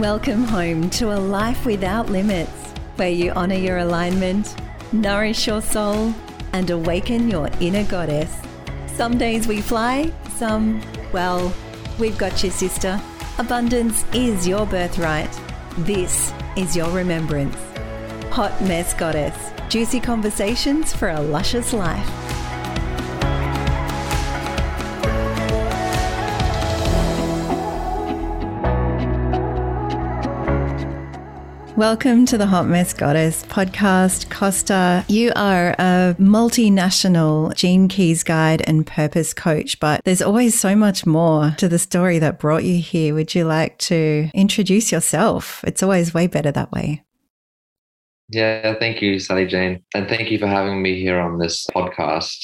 Welcome home to a life without limits, where you honor your alignment, nourish your soul, and awaken your inner goddess. Some days we fly, some, well, we've got you, sister. Abundance is your birthright. This is your remembrance. Hot Mess Goddess. Juicy conversations for a luscious life. Welcome to the Hot Mess Goddess podcast. Costa, you are a multinational gene keys guide and purpose coach, but there's always so much more to the story that brought you here. Would you like to introduce yourself? It's always way better that way. Yeah, thank you, Sally Jane. And thank you for having me here on this podcast.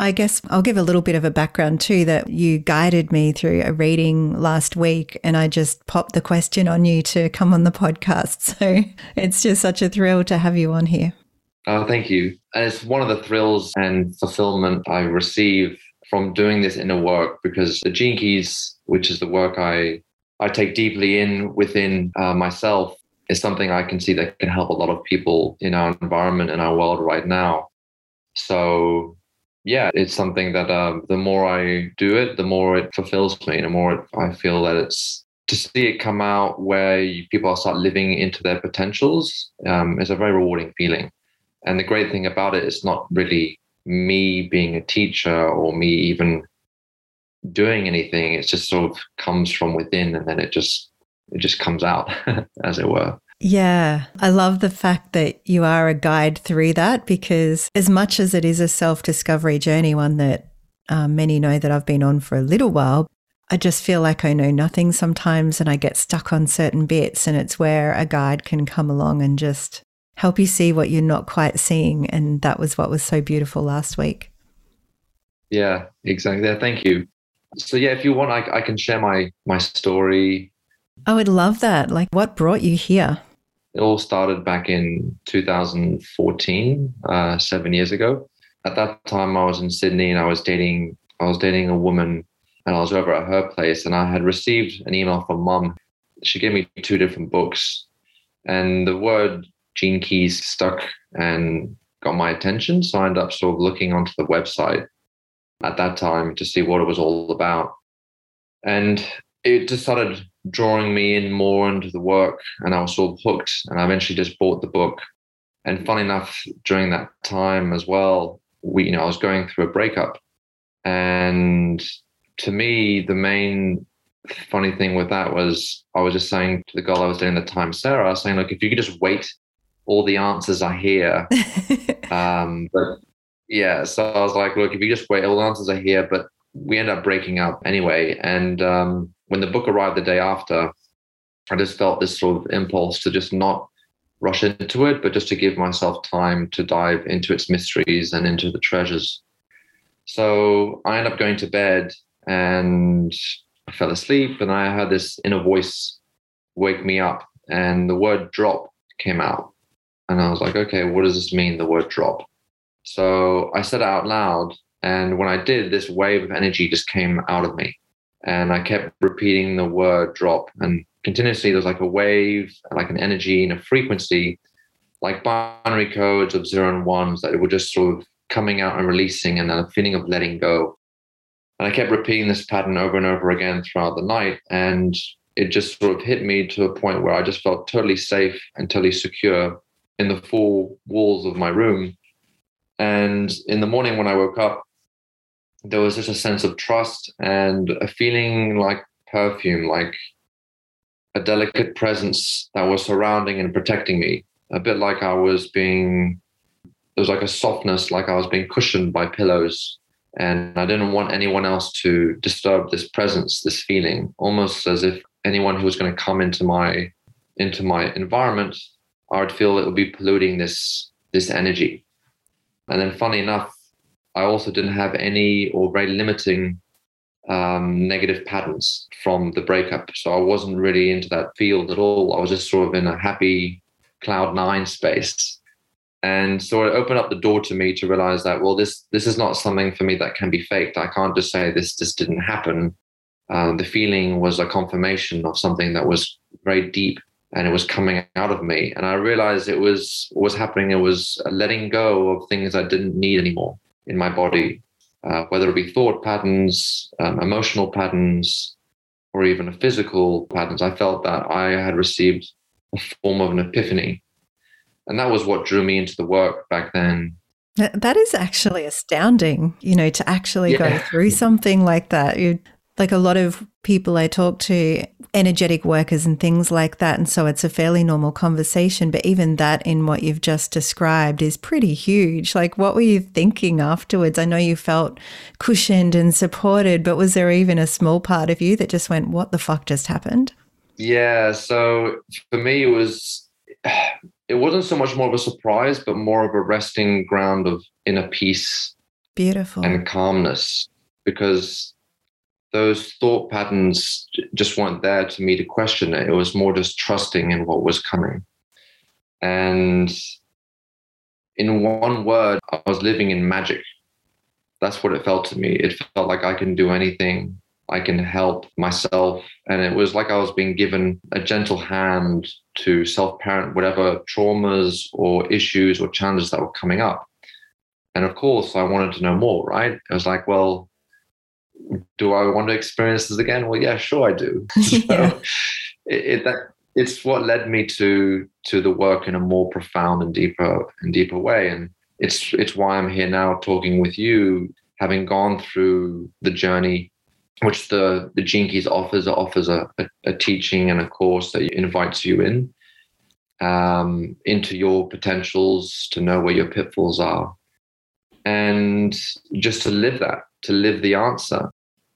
I guess I'll give a little bit of a background too that you guided me through a reading last week and I just popped the question on you to come on the podcast. So it's just such a thrill to have you on here. Oh, thank you. And it's one of the thrills and fulfillment I receive from doing this inner work because the Gene Keys, which is the work I, I take deeply in within uh, myself, is something I can see that can help a lot of people in our environment in our world right now. So yeah, it's something that um, the more I do it, the more it fulfills me, and the more it, I feel that it's to see it come out where you, people start living into their potentials um, is a very rewarding feeling. And the great thing about it is not really me being a teacher or me even doing anything. It just sort of comes from within, and then it just it just comes out, as it were. Yeah, I love the fact that you are a guide through that because, as much as it is a self discovery journey, one that um, many know that I've been on for a little while, I just feel like I know nothing sometimes and I get stuck on certain bits. And it's where a guide can come along and just help you see what you're not quite seeing. And that was what was so beautiful last week. Yeah, exactly. Thank you. So, yeah, if you want, I, I can share my my story. I would love that. Like, what brought you here? It all started back in 2014, uh, seven years ago. At that time, I was in Sydney and I was dating. I was dating a woman, and I was over at her place, and I had received an email from mum. She gave me two different books, and the word Gene Keys stuck and got my attention. So I ended up sort of looking onto the website at that time to see what it was all about. And it just started drawing me in more into the work and I was sort of hooked and I eventually just bought the book. And fun enough, during that time as well, we, you know, I was going through a breakup. And to me, the main funny thing with that was I was just saying to the girl I was doing at the time, Sarah, I was saying, look, if you could just wait, all the answers are here. um, but yeah, so I was like, look, if you just wait, all the answers are here. But we end up breaking up anyway. And um, when the book arrived the day after, I just felt this sort of impulse to just not rush into it, but just to give myself time to dive into its mysteries and into the treasures. So I ended up going to bed and I fell asleep, and I heard this inner voice wake me up, and the word drop came out. And I was like, okay, what does this mean, the word drop? So I said it out loud. And when I did, this wave of energy just came out of me and I kept repeating the word drop and continuously there was like a wave, like an energy and a frequency, like binary codes of zero and ones that were just sort of coming out and releasing and then a feeling of letting go. And I kept repeating this pattern over and over again throughout the night. And it just sort of hit me to a point where I just felt totally safe and totally secure in the four walls of my room. And in the morning when I woke up, there was just a sense of trust and a feeling like perfume, like a delicate presence that was surrounding and protecting me. A bit like I was being, there was like a softness, like I was being cushioned by pillows. And I didn't want anyone else to disturb this presence, this feeling, almost as if anyone who was going to come into my into my environment, I would feel it would be polluting this this energy. And then, funny enough, I also didn't have any or very limiting um, negative patterns from the breakup. So I wasn't really into that field at all. I was just sort of in a happy cloud nine space. And so it opened up the door to me to realize that, well, this this is not something for me that can be faked. I can't just say this just didn't happen. Um, the feeling was a confirmation of something that was very deep and it was coming out of me. And I realized it was what was happening. It was letting go of things I didn't need anymore in my body, uh, whether it be thought patterns, um, emotional patterns, or even physical patterns. I felt that I had received a form of an epiphany. And that was what drew me into the work back then. That is actually astounding, you know, to actually yeah. go through something like that. You like a lot of people I talk to, energetic workers and things like that. And so it's a fairly normal conversation. But even that, in what you've just described, is pretty huge. Like, what were you thinking afterwards? I know you felt cushioned and supported, but was there even a small part of you that just went, What the fuck just happened? Yeah. So for me, it was. It wasn't so much more of a surprise, but more of a resting ground of inner peace, beautiful, and calmness. Because those thought patterns just weren't there to me to question it. It was more just trusting in what was coming. And in one word, I was living in magic. That's what it felt to me. It felt like I can do anything, I can help myself. And it was like I was being given a gentle hand to self parent whatever traumas or issues or challenges that were coming up. And of course, I wanted to know more, right? I was like, well, do I want to experience this again? Well, yeah, sure I do. yeah. So it, it, that, it's what led me to to the work in a more profound and deeper and deeper way. And it's it's why I'm here now talking with you, having gone through the journey which the the Gene Keys offers offers a, a, a teaching and a course that invites you in um, into your potentials to know where your pitfalls are and just to live that to live the answer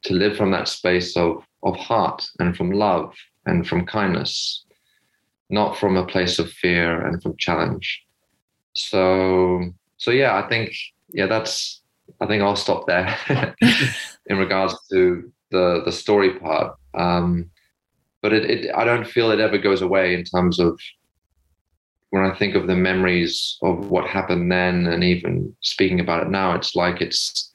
to live from that space of of heart and from love and from kindness not from a place of fear and from challenge. So so yeah i think yeah that's i think i'll stop there in regards to the the story part. Um but it, it i don't feel it ever goes away in terms of when i think of the memories of what happened then and even speaking about it now it's like it's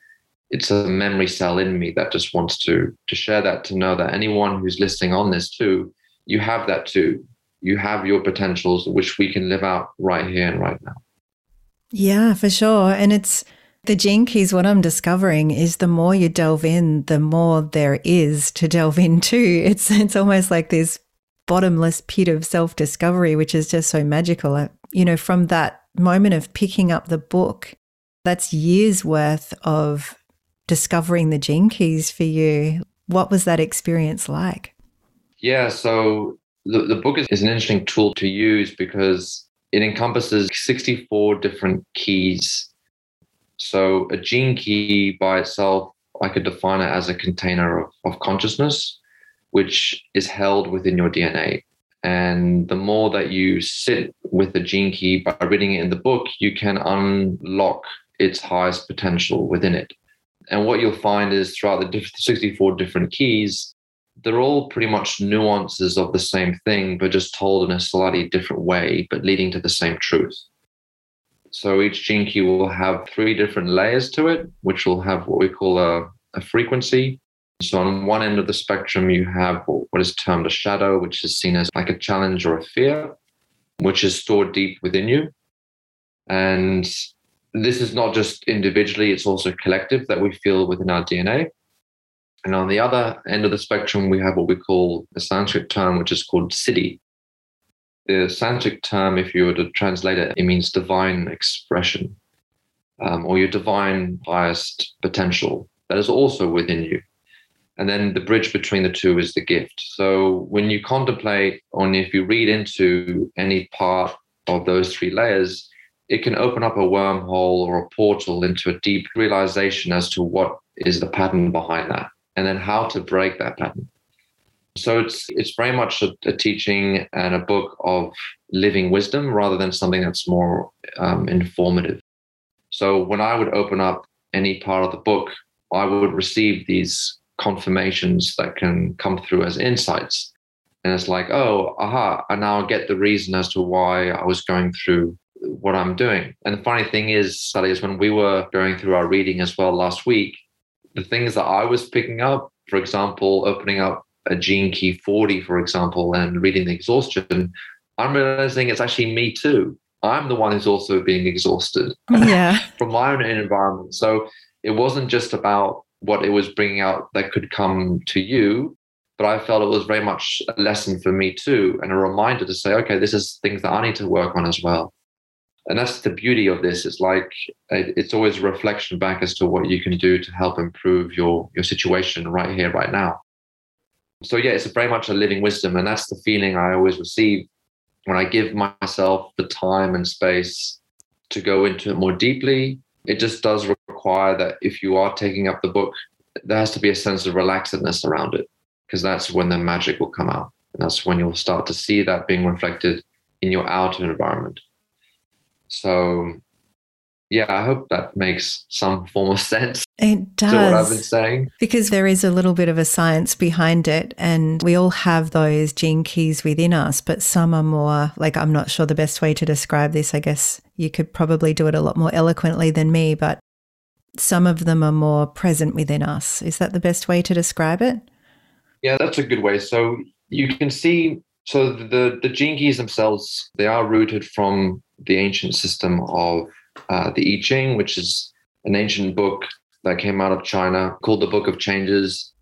it's a memory cell in me that just wants to to share that to know that anyone who's listening on this too you have that too. You have your potentials which we can live out right here and right now. Yeah for sure. And it's the gene keys what i'm discovering is the more you delve in the more there is to delve into it's it's almost like this bottomless pit of self-discovery which is just so magical. You know from that moment of picking up the book that's years worth of discovering the gene keys for you. What was that experience like? Yeah, so the, the book is, is an interesting tool to use because it encompasses 64 different keys. So a gene key by itself, I could define it as a container of, of consciousness, which is held within your DNA. And the more that you sit with the gene key by reading it in the book, you can unlock its highest potential within it. And what you'll find is throughout the 64 different keys, they're all pretty much nuances of the same thing, but just told in a slightly different way, but leading to the same truth. So each gene key will have three different layers to it, which will have what we call a, a frequency. So on one end of the spectrum, you have what is termed a shadow, which is seen as like a challenge or a fear, which is stored deep within you. And this is not just individually, it's also collective that we feel within our DNA. And on the other end of the spectrum, we have what we call a Sanskrit term, which is called siddhi. The Sanskrit term, if you were to translate it, it means divine expression um, or your divine highest potential that is also within you. And then the bridge between the two is the gift. So when you contemplate, or if you read into any part of those three layers, it can open up a wormhole or a portal into a deep realization as to what is the pattern behind that and then how to break that pattern. So it's it's very much a, a teaching and a book of living wisdom rather than something that's more um, informative. So when i would open up any part of the book i would receive these confirmations that can come through as insights. And it's like oh aha i now get the reason as to why i was going through what I'm doing. And the funny thing is, Sally, is when we were going through our reading as well last week, the things that I was picking up for example, opening up a gene key 40, for example, and reading the exhaustion, I'm realizing it's actually me too. I'm the one who's also being exhausted yeah. from my own environment. So it wasn't just about what it was bringing out that could come to you, but I felt it was very much a lesson for me too, and a reminder to say, okay, this is things that I need to work on as well. And that's the beauty of this. It's like it's always a reflection back as to what you can do to help improve your your situation right here, right now. So yeah, it's very much a living wisdom, and that's the feeling I always receive when I give myself the time and space to go into it more deeply. It just does require that if you are taking up the book, there has to be a sense of relaxedness around it because that's when the magic will come out. And that's when you'll start to see that being reflected in your outer environment. So, yeah, I hope that makes some form of sense. It does. What I've been saying. Because there is a little bit of a science behind it, and we all have those gene keys within us, but some are more like I'm not sure the best way to describe this. I guess you could probably do it a lot more eloquently than me, but some of them are more present within us. Is that the best way to describe it? Yeah, that's a good way. So you can see so the the gene keys themselves they are rooted from the ancient system of uh, the I Ching, which is an ancient book that came out of China called the Book of Changes.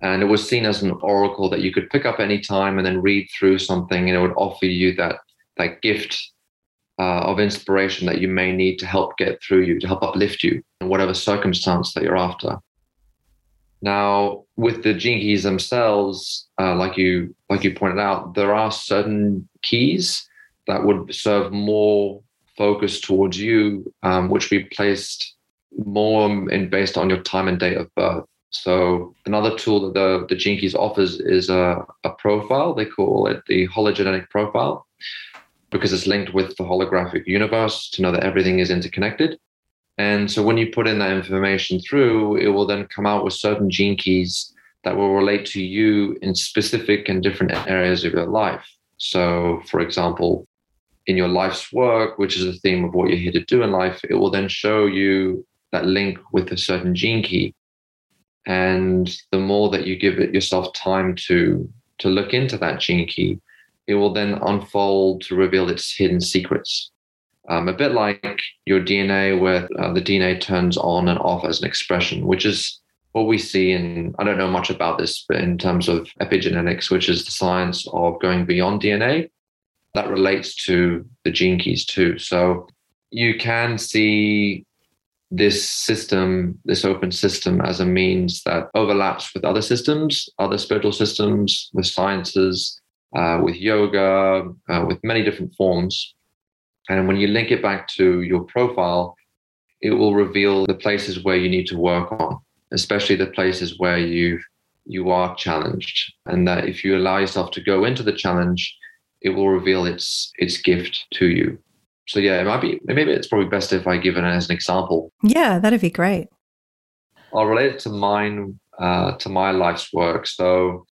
And it was seen as an oracle that you could pick up any time and then read through something, and it would offer you that that gift uh, of inspiration that you may need to help get through you, to help uplift you in whatever circumstance that you're after. Now, with the gene keys themselves, uh, like you like you pointed out, there are certain keys that would serve more focus towards you, um, which we placed more in based on your time and date of birth. So another tool that the, the Gene Keys offers is a, a profile. They call it the hologenetic profile because it's linked with the holographic universe to know that everything is interconnected. And so when you put in that information through, it will then come out with certain gene keys that will relate to you in specific and different areas of your life. So, for example, in your life's work, which is the theme of what you're here to do in life, it will then show you that link with a certain gene key. And the more that you give it yourself time to to look into that gene key, it will then unfold to reveal its hidden secrets. Um, a bit like your DNA, where uh, the DNA turns on and off as an expression, which is what we see in, I don't know much about this, but in terms of epigenetics, which is the science of going beyond DNA, that relates to the gene keys too. So you can see this system, this open system, as a means that overlaps with other systems, other spiritual systems, with sciences, uh, with yoga, uh, with many different forms. And when you link it back to your profile, it will reveal the places where you need to work on, especially the places where you you are challenged, and that if you allow yourself to go into the challenge, it will reveal its its gift to you. So yeah, it might be maybe it's probably best if I give it as an example. Yeah, that'd be great. I'll relate it to mine uh, to my life's work. So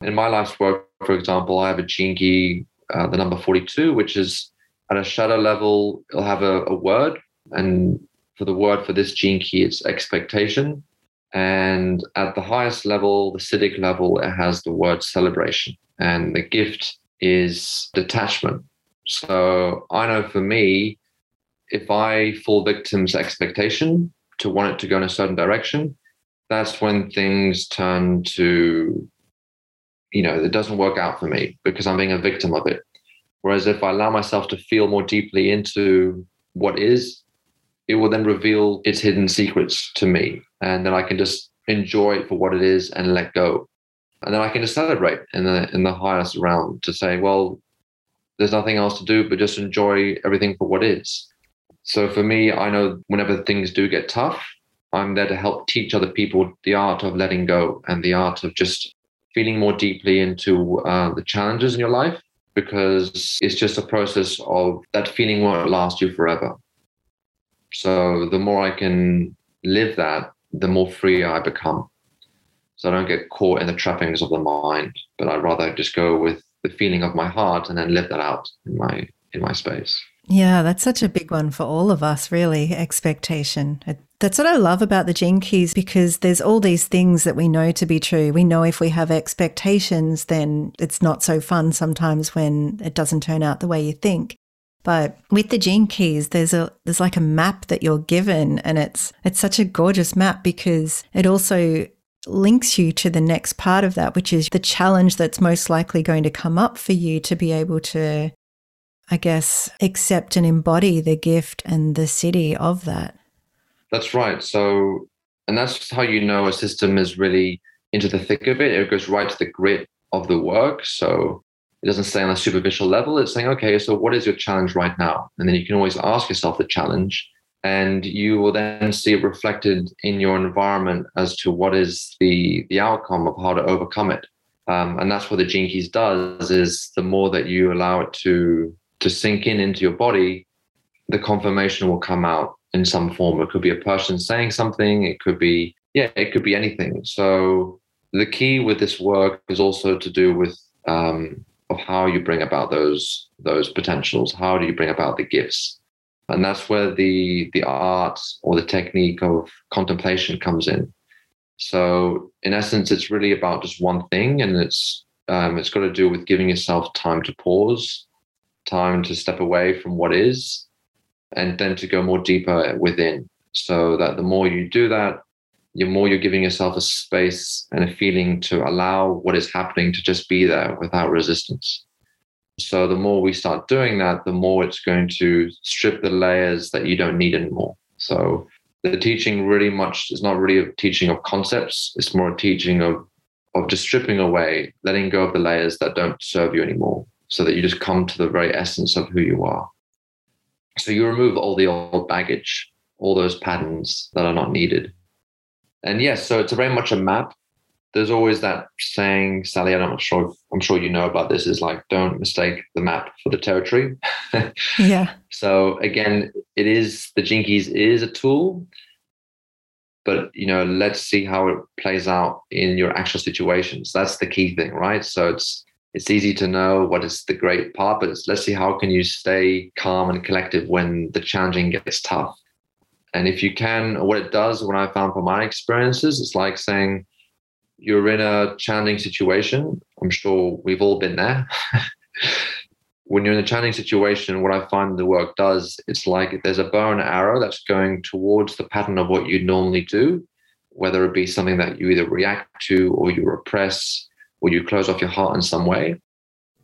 in my life's work, for example, I have a gene key, uh, the number 42, which is at a shadow level, it'll have a, a word. And for the word for this gene key, it's expectation. And at the highest level, the Siddhic level, it has the word celebration. And the gift is detachment. So I know for me, if I fall victim to expectation to want it to go in a certain direction, that's when things turn to, you know, it doesn't work out for me because I'm being a victim of it. Whereas if I allow myself to feel more deeply into what is, it will then reveal its hidden secrets to me. And then I can just enjoy it for what it is and let go and then I can just celebrate in the in the highest realm to say, well, there's nothing else to do but just enjoy everything for what is. So for me, I know whenever things do get tough, I'm there to help teach other people the art of letting go and the art of just feeling more deeply into uh, the challenges in your life because it's just a process of that feeling won't last you forever. So the more I can live that, the more free I become so I don't get caught in the trappings of the mind, but I'd rather just go with the feeling of my heart and then live that out in my in my space. Yeah, that's such a big one for all of us, really. Expectation. That's what I love about the gene keys because there's all these things that we know to be true. We know if we have expectations, then it's not so fun sometimes when it doesn't turn out the way you think. But with the gene keys, there's a there's like a map that you're given and it's it's such a gorgeous map because it also links you to the next part of that, which is the challenge that's most likely going to come up for you to be able to, I guess, accept and embody the gift and the siddhi of that. That's right. So, and that's how you know a system is really into the thick of it. It goes right to the grit of the work. So it doesn't stay on a superficial level. It's saying, okay, so what is your challenge right now? And then you can always ask yourself the challenge and you will then see it reflected in your environment as to what is the the outcome of how to overcome it. Um, and that's what the gene keys does is the more that you allow it to to sink in into your body the confirmation will come out in some form. It could be a person saying something. It could be yeah it could be anything. So the key with this work is also to do with um, of how you bring about those those potentials. How do you bring about the gifts and that's where the the art or the technique of contemplation comes in. So in essence it's really about just one thing and it's um, it's got to do with giving yourself time to pause time to step away from what is and then to go more deeper within. So that the more you do that the more you're giving yourself a space and a feeling to allow what is happening to just be there without resistance so the more we start doing that, the more it's going to strip the layers that you don't need anymore. So the teaching really much is not really a teaching of concepts. It's more a teaching of of just stripping away, letting go of the layers that don't serve you anymore, so that you just come to the very essence of who you are. So you remove all the old baggage, all those patterns that are not needed. And yes, so it's very much a map there's always that saying, Sally, I'm not sure, I'm sure you know about this, is like, don't mistake the map for the territory. yeah. So again, it is, the Gene Keys is a tool, but, you know, let's see how it plays out in your actual situations. That's the key thing, right? So it's, it's easy to know what is the great part, but let's see how can you stay calm and collective when the challenging gets tough. And if you can, what it does, what I found from my experiences, it's like saying, you're in a challenging situation. I'm sure we've all been there. when you're in a challenging situation, what I find the work does, it's like there's a bow and arrow that's going towards the pattern of what you normally do, whether it be something that you either react to or you repress or you close off your heart in some way.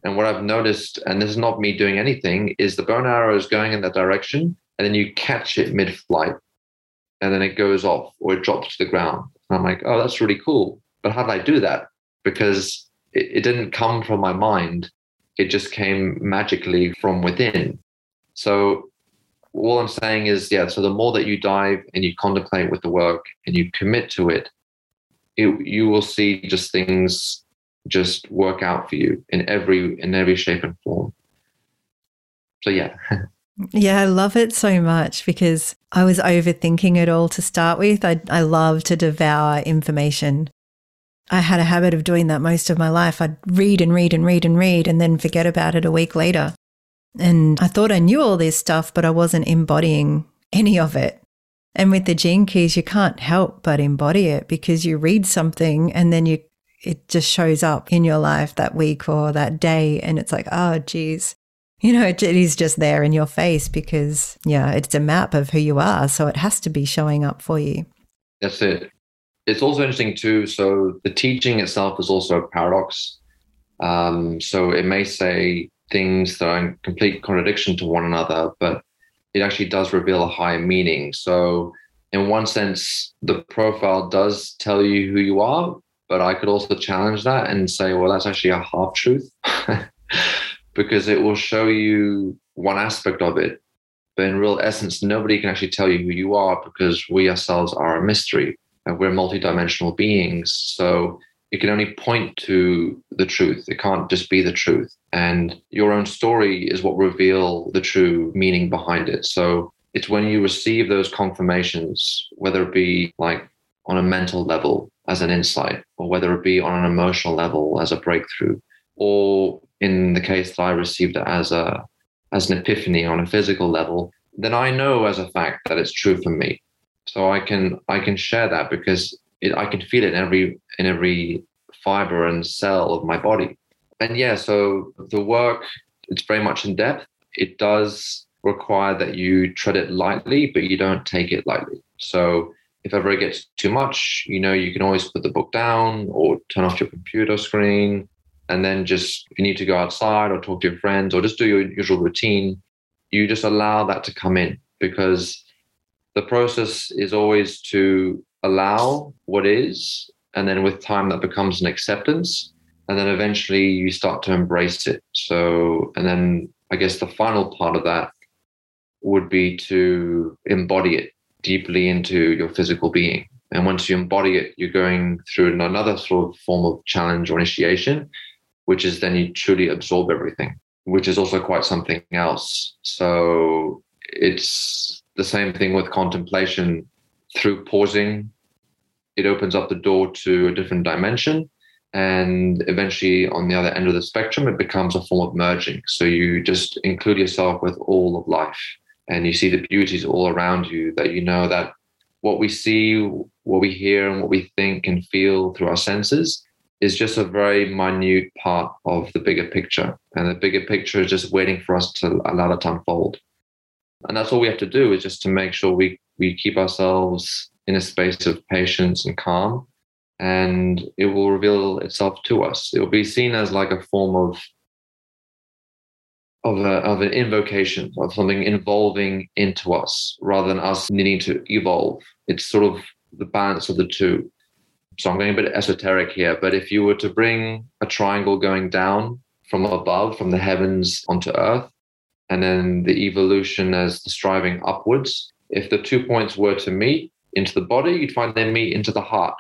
And what I've noticed, and this is not me doing anything, is the bow and arrow is going in that direction, and then you catch it mid flight, and then it goes off or it drops to the ground. I'm like, oh, that's really cool. But how did I do that? Because it, it didn't come from my mind. It just came magically from within. So all I'm saying is, yeah, so the more that you dive and you contemplate with the work and you commit to it, it, you will see just things just work out for you in every in every shape and form. So yeah. Yeah, I love it so much because I was overthinking it all to start with. I, I love to devour information. I had a habit of doing that most of my life. I'd read and read and read and read and then forget about it a week later. And I thought I knew all this stuff, but I wasn't embodying any of it. And with the gene keys, you can't help but embody it because you read something and then you it just shows up in your life that week or that day. And it's like, oh, geez. You know, it, it is just there in your face because, yeah, it's a map of who you are. So it has to be showing up for you. That's it it's also interesting too. So the teaching itself is also a paradox. Um, so it may say things that are in complete contradiction to one another, but it actually does reveal a higher meaning. So in one sense, the profile does tell you who you are, but I could also challenge that and say, well, that's actually a half truth because it will show you one aspect of it. But in real essence, nobody can actually tell you who you are because we ourselves are a mystery and we're multidimensional beings. So it can only point to the truth. It can't just be the truth. And your own story is what reveal the true meaning behind it. So it's when you receive those confirmations, whether it be like on a mental level as an insight, or whether it be on an emotional level as a breakthrough, or in the case that I received it as a as an epiphany on a physical level, then I know as a fact that it's true for me So I can I can share that because it, I can feel it in every in every fiber and cell of my body. And yeah, so the work it's very much in depth. It does require that you tread it lightly, but you don't take it lightly. So if ever it gets too much, you know, you can always put the book down or turn off your computer screen. And then just, if you need to go outside or talk to your friends or just do your usual routine, you just allow that to come in because the process is always to allow what is. And then with time, that becomes an acceptance. And then eventually you start to embrace it. So, and then I guess the final part of that would be to embody it deeply into your physical being. And once you embody it, you're going through another sort of form of challenge or initiation, which is then you truly absorb everything, which is also quite something else. So it's the same thing with contemplation through pausing. It opens up the door to a different dimension. And eventually, on the other end of the spectrum, it becomes a form of merging. So you just include yourself with all of life and you see the beauties all around you that you know that what we see, what we hear, and what we think and feel through our senses is just a very minute part of the bigger picture. And the bigger picture is just waiting for us to allow that to unfold. And that's all we have to do is just to make sure we, we keep ourselves in a space of patience and calm. And it will reveal itself to us. It will be seen as like a form of of, a, of an invocation of something involving into us rather than us needing to evolve. It's sort of the balance of the two. So I'm going a bit esoteric here, but if you were to bring a triangle going down from above, from the heavens onto earth, and then the evolution as the striving upwards, if the two points were to meet into the body, you'd find they meet into the heart.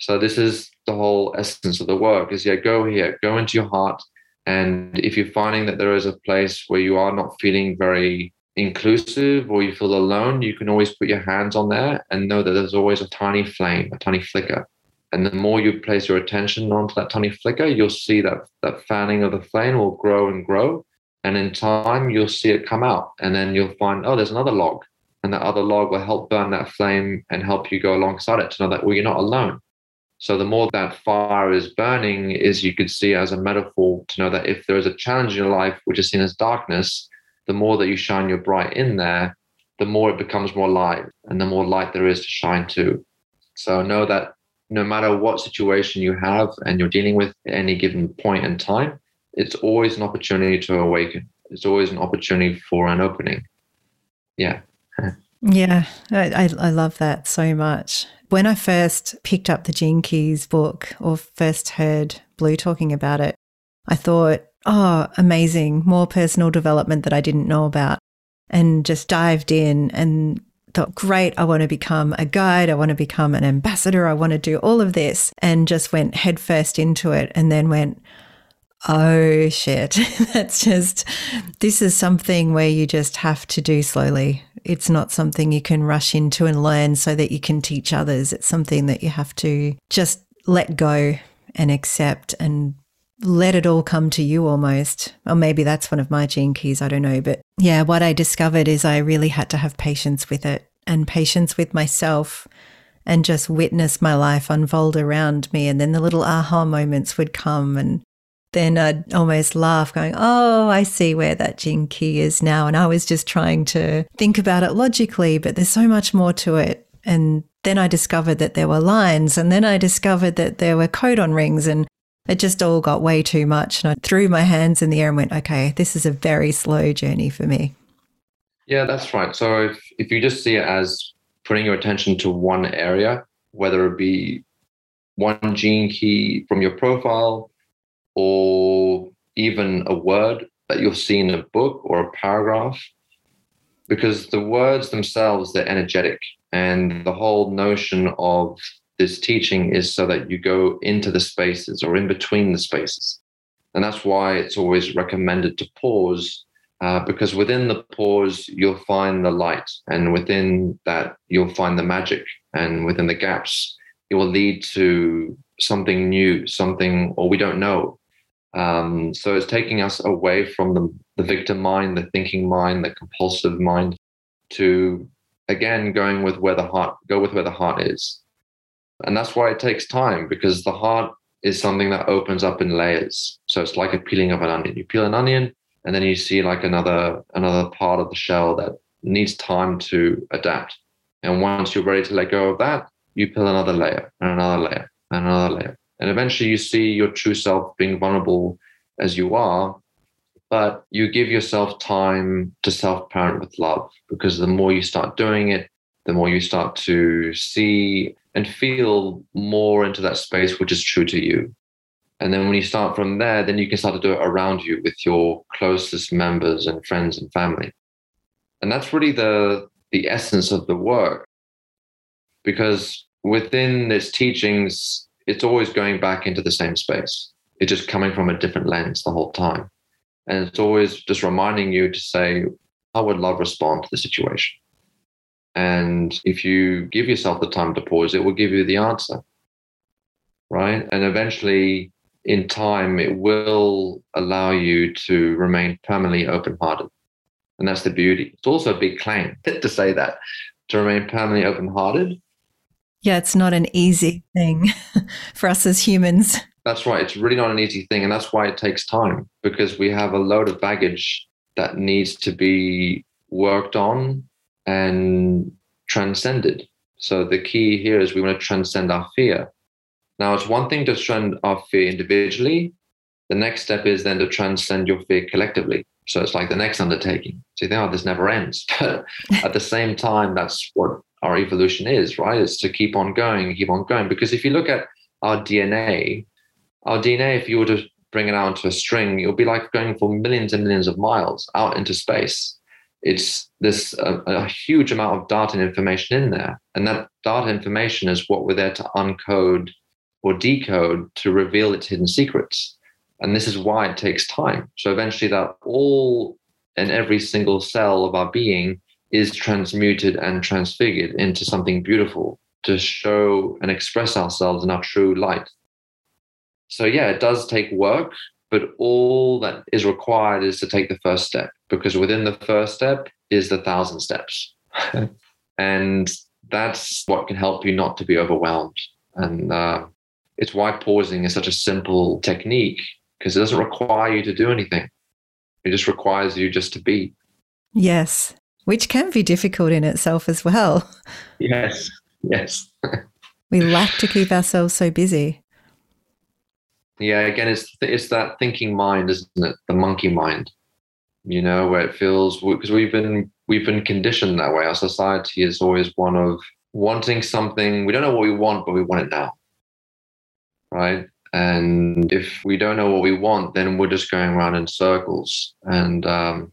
So this is the whole essence of the work is yeah, go here, go into your heart, and if you're finding that there is a place where you are not feeling very inclusive or you feel alone, you can always put your hands on there and know that there's always a tiny flame, a tiny flicker. And the more you place your attention onto that tiny flicker, you'll see that that fanning of the flame will grow and grow. And in time, you'll see it come out. And then you'll find, oh, there's another log. And that other log will help burn that flame and help you go alongside it to know that, well, you're not alone. So the more that fire is burning, is you could see as a metaphor to know that if there is a challenge in your life which is seen as darkness, the more that you shine your bright in there, the more it becomes more light and the more light there is to shine to. So know that no matter what situation you have and you're dealing with at any given point in time, it's always an opportunity to awaken. It's always an opportunity for an opening. Yeah. yeah, I, I love that so much. When I first picked up the Gene Keys book or first heard Blue talking about it, I thought, oh, amazing, more personal development that I didn't know about, and just dived in and thought, great, I want to become a guide, I want to become an ambassador, I want to do all of this, and just went headfirst into it and then went, oh shit, that's just, this is something where you just have to do slowly. It's not something you can rush into and learn so that you can teach others. It's something that you have to just let go and accept and let it all come to you almost. Or maybe that's one of my gene keys, I don't know. But yeah, what I discovered is I really had to have patience with it and patience with myself and just witness my life unfold around me. And then the little aha moments would come and then I'd almost laugh, going, Oh, I see where that gene key is now. And I was just trying to think about it logically, but there's so much more to it. And then I discovered that there were lines, and then I discovered that there were codon rings, and it just all got way too much. And I threw my hands in the air and went, Okay, this is a very slow journey for me. Yeah, that's right. So if, if you just see it as putting your attention to one area, whether it be one gene key from your profile, or even a word that you'll see in a book or a paragraph because the words themselves they're energetic. And the whole notion of this teaching is so that you go into the spaces or in between the spaces. And that's why it's always recommended to pause uh, because within the pause you'll find the light. And within that you'll find the magic. And within the gaps it will lead to something new something or we don't know um, so it's taking us away from the, the victim mind, the thinking mind, the compulsive mind, to again going with where the heart go with where the heart is. And that's why it takes time because the heart is something that opens up in layers. So it's like a peeling of an onion. You peel an onion and then you see like another another part of the shell that needs time to adapt. And once you're ready to let go of that, you peel another layer and another layer and another layer. And eventually you see your true self being vulnerable as you are, but you give yourself time to self parent with love because the more you start doing it, the more you start to see and feel more into that space which is true to you. And then when you start from there, then you can start to do it around you with your closest members and friends and family. And that's really the the essence of the work. Because within its teachings, it's always going back into the same space. It's just coming from a different lens the whole time. And it's always just reminding you to say, how would love respond to the situation? And if you give yourself the time to pause, it will give you the answer. Right. And eventually, in time, it will allow you to remain permanently open hearted. And that's the beauty. It's also a big claim to say that, to remain permanently open hearted. Yeah, it's not an easy thing for us as humans. That's right. It's really not an easy thing. And that's why it takes time because we have a load of baggage that needs to be worked on and transcended. So the key here is we want to transcend our fear. Now, it's one thing to transcend our fear individually. The next step is then to transcend your fear collectively. So it's like the next undertaking. So you think, oh, this never ends. But at the same time, that's what our evolution is, right? It's to keep on going, keep on going. Because if you look at our DNA, our DNA, if you were to bring it out into a string, it would be like going for millions and millions of miles out into space it's this a, huge amount of data and information in there and that data information is what we're there to uncode or decode to reveal its hidden secrets and this is why it takes time so eventually that all and every single cell of our being is transmuted and transfigured into something beautiful to show and express ourselves in our true light so yeah it does take work but all that is required is to take the first step because within the first step is the thousand steps. and that's what can help you not to be overwhelmed. And uh, it's why pausing is such a simple technique because it doesn't require you to do anything. It just requires you just to be. Yes, which can be difficult in itself as well. Yes, yes. we like to keep ourselves so busy. Yeah, again, it's it's that thinking mind, isn't it? The monkey mind, you know, where it feels because we've been we've been conditioned that way. Our society is always one of wanting something. We don't know what we want, but we want it now, right? And if we don't know what we want, then we're just going around in circles. And um,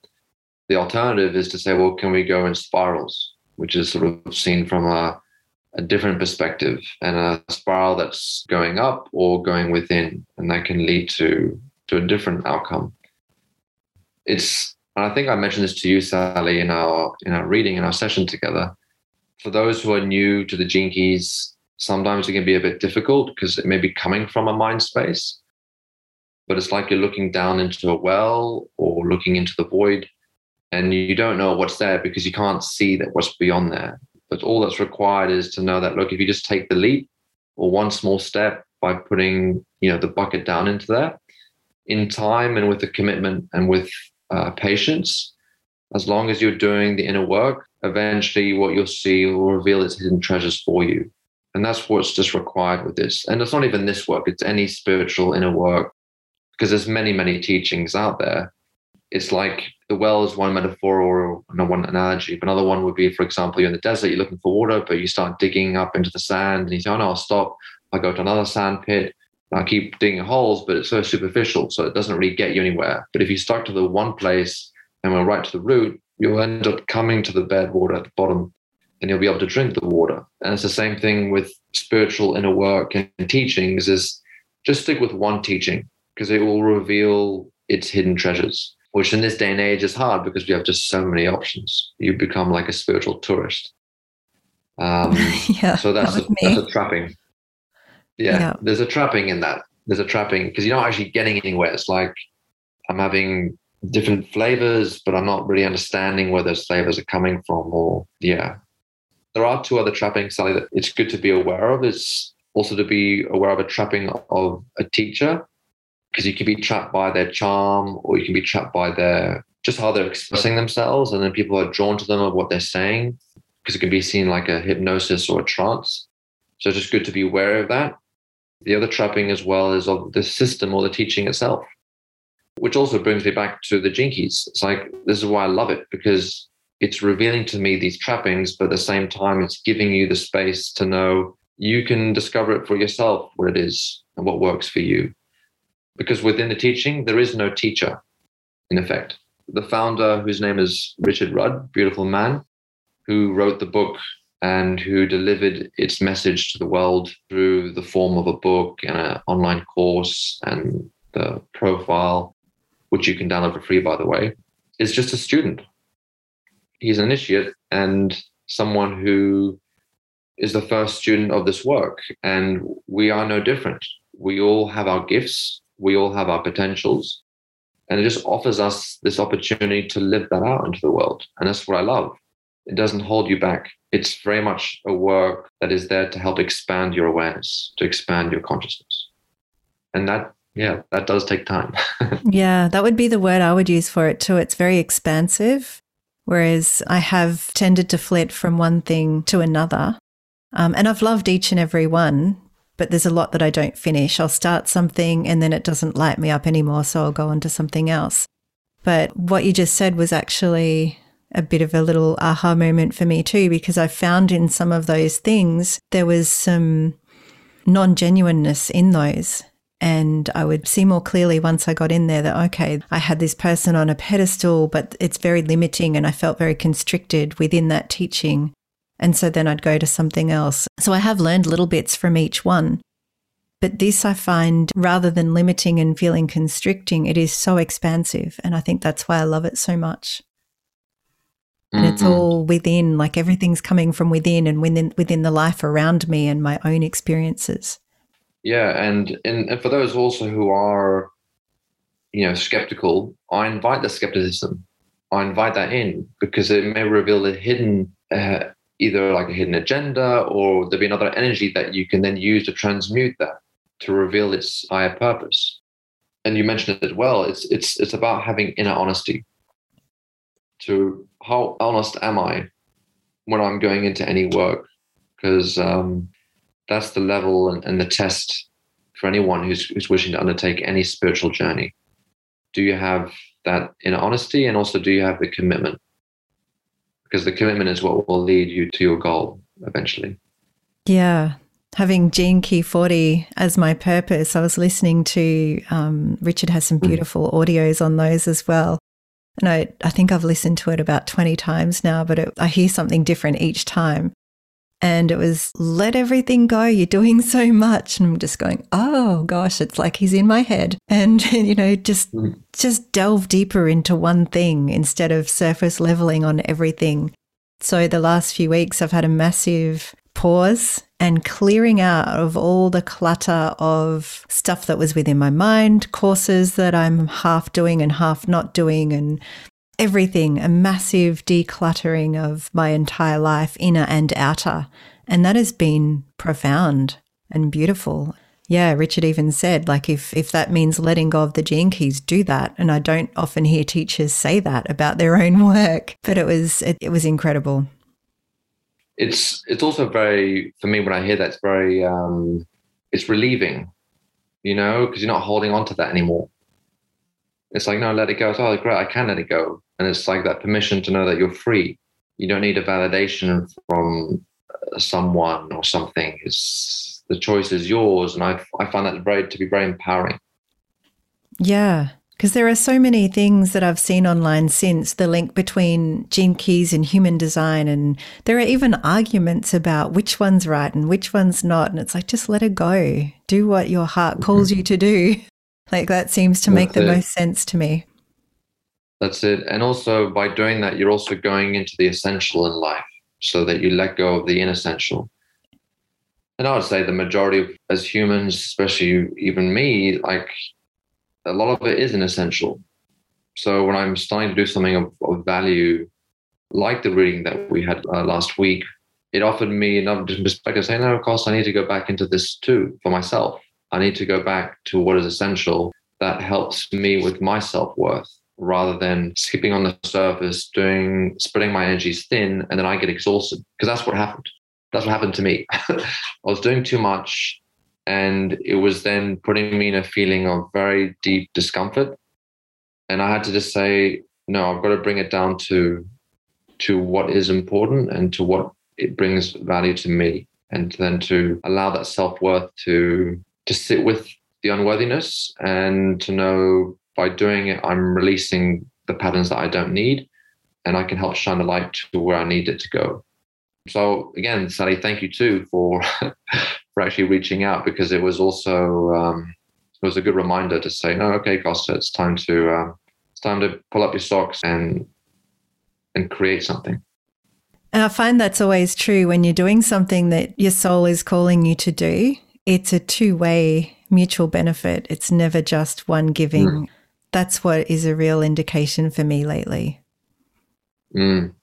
the alternative is to say, well, can we go in spirals, which is sort of seen from a a different perspective and a spiral that's going up or going within, and that can lead to to a different outcome. It's and I think I mentioned this to you, Sally, in our in our reading in our session together. For those who are new to the gene keys, sometimes it can be a bit difficult because it may be coming from a mind space. But it's like you're looking down into a well or looking into the void, and you don't know what's there because you can't see that what's beyond there. But all that's required is to know that look, if you just take the leap or one small step by putting you know the bucket down into there, in time and with the commitment and with uh, patience, as long as you're doing the inner work, eventually what you'll see will reveal its hidden treasures for you. And that's what's just required with this. And it's not even this work, it's any spiritual inner work, because there's many, many teachings out there. It's like the well is one metaphor or one analogy. Another one would be, for example, you're in the desert, you're looking for water, but you start digging up into the sand and you say, oh no, I'll stop. I go to another sand pit. I keep digging holes, but it's so superficial, so it doesn't really get you anywhere. But if you start to the one place and we're right to the root, you'll end up coming to the bed water at the bottom and you'll be able to drink the water. And it's the same thing with spiritual inner work and teachings is just stick with one teaching because it will reveal its hidden treasures which in this day and age is hard because we have just so many options. You become like a spiritual tourist. Um, yeah, so that's a, that's a trapping. Yeah, yeah, there's a trapping in that. There's a trapping because you're not actually getting anywhere. It's like I'm having different flavors, but I'm not really understanding where those flavors are coming from. Or yeah, there are two other trappings, Sally, that it's good to be aware of. It's also to be aware of a trapping of a teacher, because you can be trapped by their charm or you can be trapped by their just how they're expressing themselves. And then people are drawn to them of what they're saying, because it can be seen like a hypnosis or a trance. So it's just good to be aware of that. The other trapping as well is of the system or the teaching itself, which also brings me back to the Gene Keys It's like, this is why I love it because it's revealing to me these trappings, but at the same time, it's giving you the space to know you can discover it for yourself what it is and what works for you. Because within the teaching, there is no teacher, in effect. The founder, whose name is Richard Rudd, beautiful man, who wrote the book and who delivered its message to the world through the form of a book and an online course and the profile, which you can download for free, by the way, is just a student he's an initiate and someone who is the first student of this work. And we are no different. We all have our gifts, we all have our potentials. And it just offers us this opportunity to live that out into the world. And that's what I love. It doesn't hold you back. It's very much a work that is there to help expand your awareness, to expand your consciousness. And that, yeah, that does take time. yeah, that would be the word I would use for it too. It's very expansive Whereas I have tended to flit from one thing to another. Um, and I've loved each and every one, but there's a lot that I don't finish. I'll start something and then it doesn't light me up anymore. So I'll go on to something else. But what you just said was actually a bit of a little aha moment for me too, because I found in some of those things there was some non genuineness in those. And I would see more clearly once I got in there that, okay, I had this person on a pedestal, but it's very limiting and I felt very constricted within that teaching. And so then I'd go to something else. So I have learned little bits from each one. But this I find rather than limiting and feeling constricting, it is so expansive. And I think that's why I love it so much. And mm-hmm. it's all within, like everything's coming from within and within within the life around me and my own experiences. Yeah, and, and and for those also who are, you know, skeptical, I invite the skepticism. I invite that in because it may reveal a hidden, uh, either like a hidden agenda, or there'll be another energy that you can then use to transmute that to reveal its higher purpose. And you mentioned it as well. It's it's it's about having inner honesty. To how honest am I when I'm going into any work? Because um, that's the level and, and the test for anyone who's, who's wishing to undertake any spiritual journey. Do you have that inner honesty and also do you have the commitment? Because the commitment is what will lead you to your goal eventually. Yeah. Having Gene Key 40 as my purpose, I was listening to um, Richard has some mm. beautiful mm. audios on those as well. And I, I think I've listened to it about 20 times now, but it, I hear something different each time. And it was, let everything go. You're doing so much. And I'm just going, oh gosh, it's like he's in my head. And, you know, just, mm. just delve deeper into one thing instead of surface leveling on everything. So the last few weeks, I've had a massive pause and clearing out of all the clutter of stuff that was within my mind, courses that I'm half doing and half not doing, and everything, a massive decluttering of my entire life, inner and outer. And that has been profound and beautiful. Yeah, Richard even said, like, if, if that means letting go of the gene keys, do that. And I don't often hear teachers say that about their own work, but it was, it, it was incredible. It's, it's also very, for me, when I hear that, it's very, um, it's relieving, you know, because you're not holding on to that anymore. It's like, no, let it go. It's, oh, great, I can let it go. And it's like that permission to know that you're free. You don't need a validation from uh, someone or something. It's the choice is yours. And I, I find that very, to be very empowering. Yeah. Because there are so many things that I've seen online since the link between gene keys and human design. And there are even arguments about which one's right and which one's not. And it's like, just let it go. Do what your heart calls you to do. Like that seems to make That's the it. most sense to me. That's it. And also by doing that, you're also going into the essential in life so that you let go of the inessential. And I would say the majority of as humans, especially even me, like a lot of it is inessential. So when I'm starting to do something of, of value, like the reading that we had uh, last week it offered me another perspective saying, no, of course, I need to go back into this too for myself. I need to go back to what is essential that helps me with my self worth rather than skipping on the surface, doing spreading my energies thin, and then I get exhausted. Because that's what happened. That's what happened to me. I was doing too much, and it was then putting me in a feeling of very deep discomfort. And I had to just say, no, I've got to bring it down to to what is important and to what it brings value to me, and then to allow that self worth to to sit with the unworthiness and to know by doing it, I'm releasing the patterns that I don't need, and I can help shine the light to where I need it to go. So again, Sally, thank you too for for actually reaching out because it was also um, it was a good reminder to say, no, okay, Costa, it's time to uh, it's time to pull up your socks and and create something. And I find that's always true when you're doing something that your soul is calling you to do. It's a two way mutual benefit. It's never just one giving. Mm. That's what is a real indication for me lately. Mm.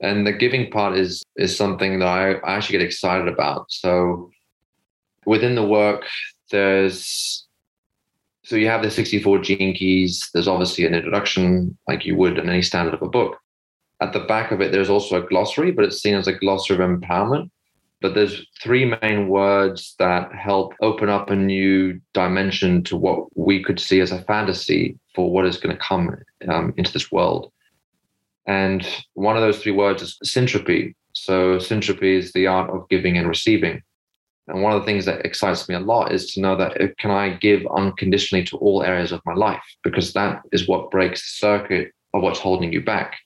And the giving part is is something that I, I actually get excited about. So within the work, there's so you have the 64 gene keys. There's obviously an introduction, like you would in any standard of a book. At the back of it, there's also a glossary, but it's seen as a glossary of empowerment. But there's three main words that help open up a new dimension to what we could see as a fantasy for what is going to come um, into this world. And one of those three words is syntropy. So, syntropy is the art of giving and receiving. And one of the things that excites me a lot is to know that uh, can I give unconditionally to all areas of my life? Because that is what breaks the circuit of what's holding you back.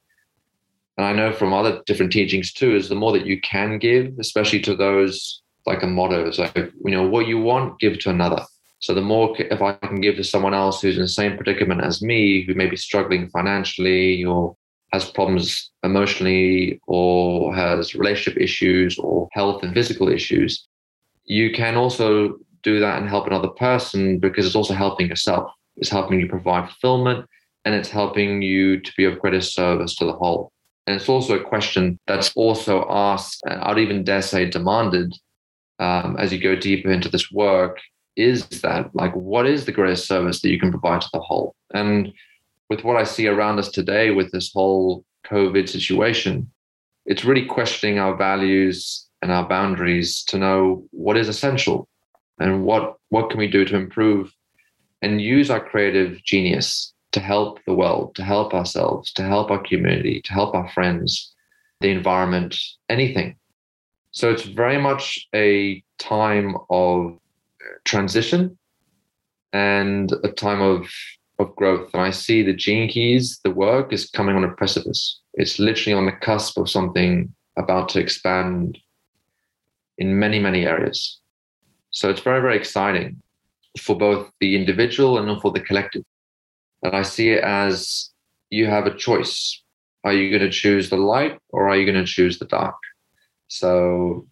And I know from other different teachings too, is the more that you can give, especially to those like a motto, is like, you know, what you want, give to another. So the more, if I can give to someone else who's in the same predicament as me, who may be struggling financially or has problems emotionally or has relationship issues or health and physical issues, you can also do that and help another person because it's also helping yourself. It's helping you provide fulfillment and it's helping you to be of greater service to the whole. And it's also a question that's also asked, I'd even dare say demanded, um, as you go deeper into this work, is that like, what is the greatest service that you can provide to the whole? And with what I see around us today with this whole COVID situation, it's really questioning our values and our boundaries to know what is essential and what what can we do to improve and use our creative genius to help the world, to help ourselves, to help our community, to help our friends, the environment, anything. So it's very much a time of transition and a time of of growth. And I see the gene keys, the work is coming on a precipice. It's literally on the cusp of something about to expand in many, many areas. So it's very, very exciting for both the individual and for the collective. And I see it as you have a choice. Are you going to choose the light or are you going to choose the dark? So,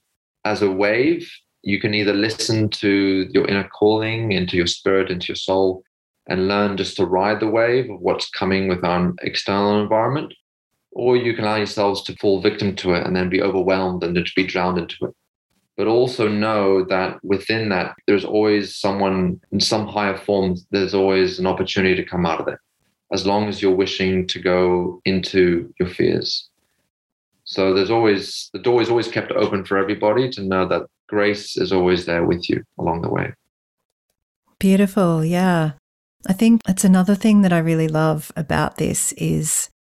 as a wave, you can either listen to your inner calling, into your spirit, into your soul, and learn just to ride the wave of what's coming with our external environment, or you can allow yourselves to fall victim to it and then be overwhelmed and to be drowned into it. But also know that within that, there's always someone in some higher form, there's always an opportunity to come out of it, as long as you're wishing to go into your fears. So there's always, the door is always kept open for everybody to know that grace is always there with you along the way. Beautiful. Yeah. I think it's another thing that I really love about this is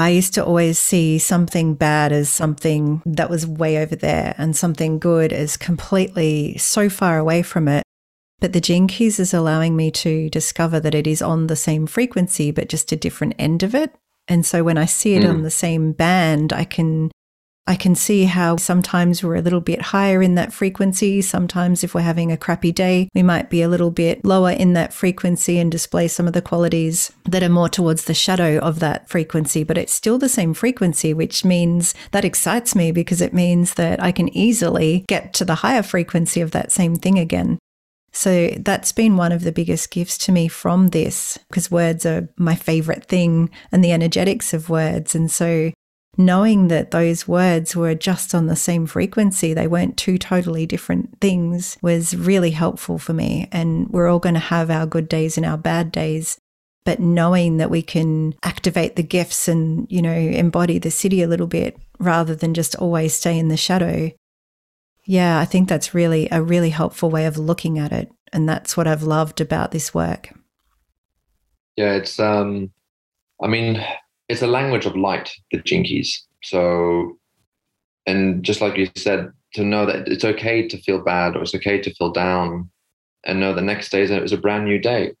I used to always see something bad as something that was way over there and something good as completely so far away from it. But the Gene Keys is allowing me to discover that it is on the same frequency, but just a different end of it. And so when I see it mm. on the same band, I can I can see how sometimes we're a little bit higher in that frequency. Sometimes, if we're having a crappy day, we might be a little bit lower in that frequency and display some of the qualities that are more towards the shadow of that frequency. But it's still the same frequency, which means that excites me because it means that I can easily get to the higher frequency of that same thing again. So that's been one of the biggest gifts to me from this because words are my favorite thing and the energetics of words. And so knowing that those words were just on the same frequency, they weren't two totally different things, was really helpful for me. And we're all going to have our good days and our bad days. But knowing that we can activate the gifts and, you know, embody the siddhi a little bit rather than just always stay in the shadow. Yeah, I think that's really a really helpful way of looking at it. And that's what I've loved about this work. Yeah, it's um I mean, it's a language of light, the Gene Keys. So, and just like you said, to know that it's okay to feel bad or it's okay to feel down and know the next day is a, brand new day.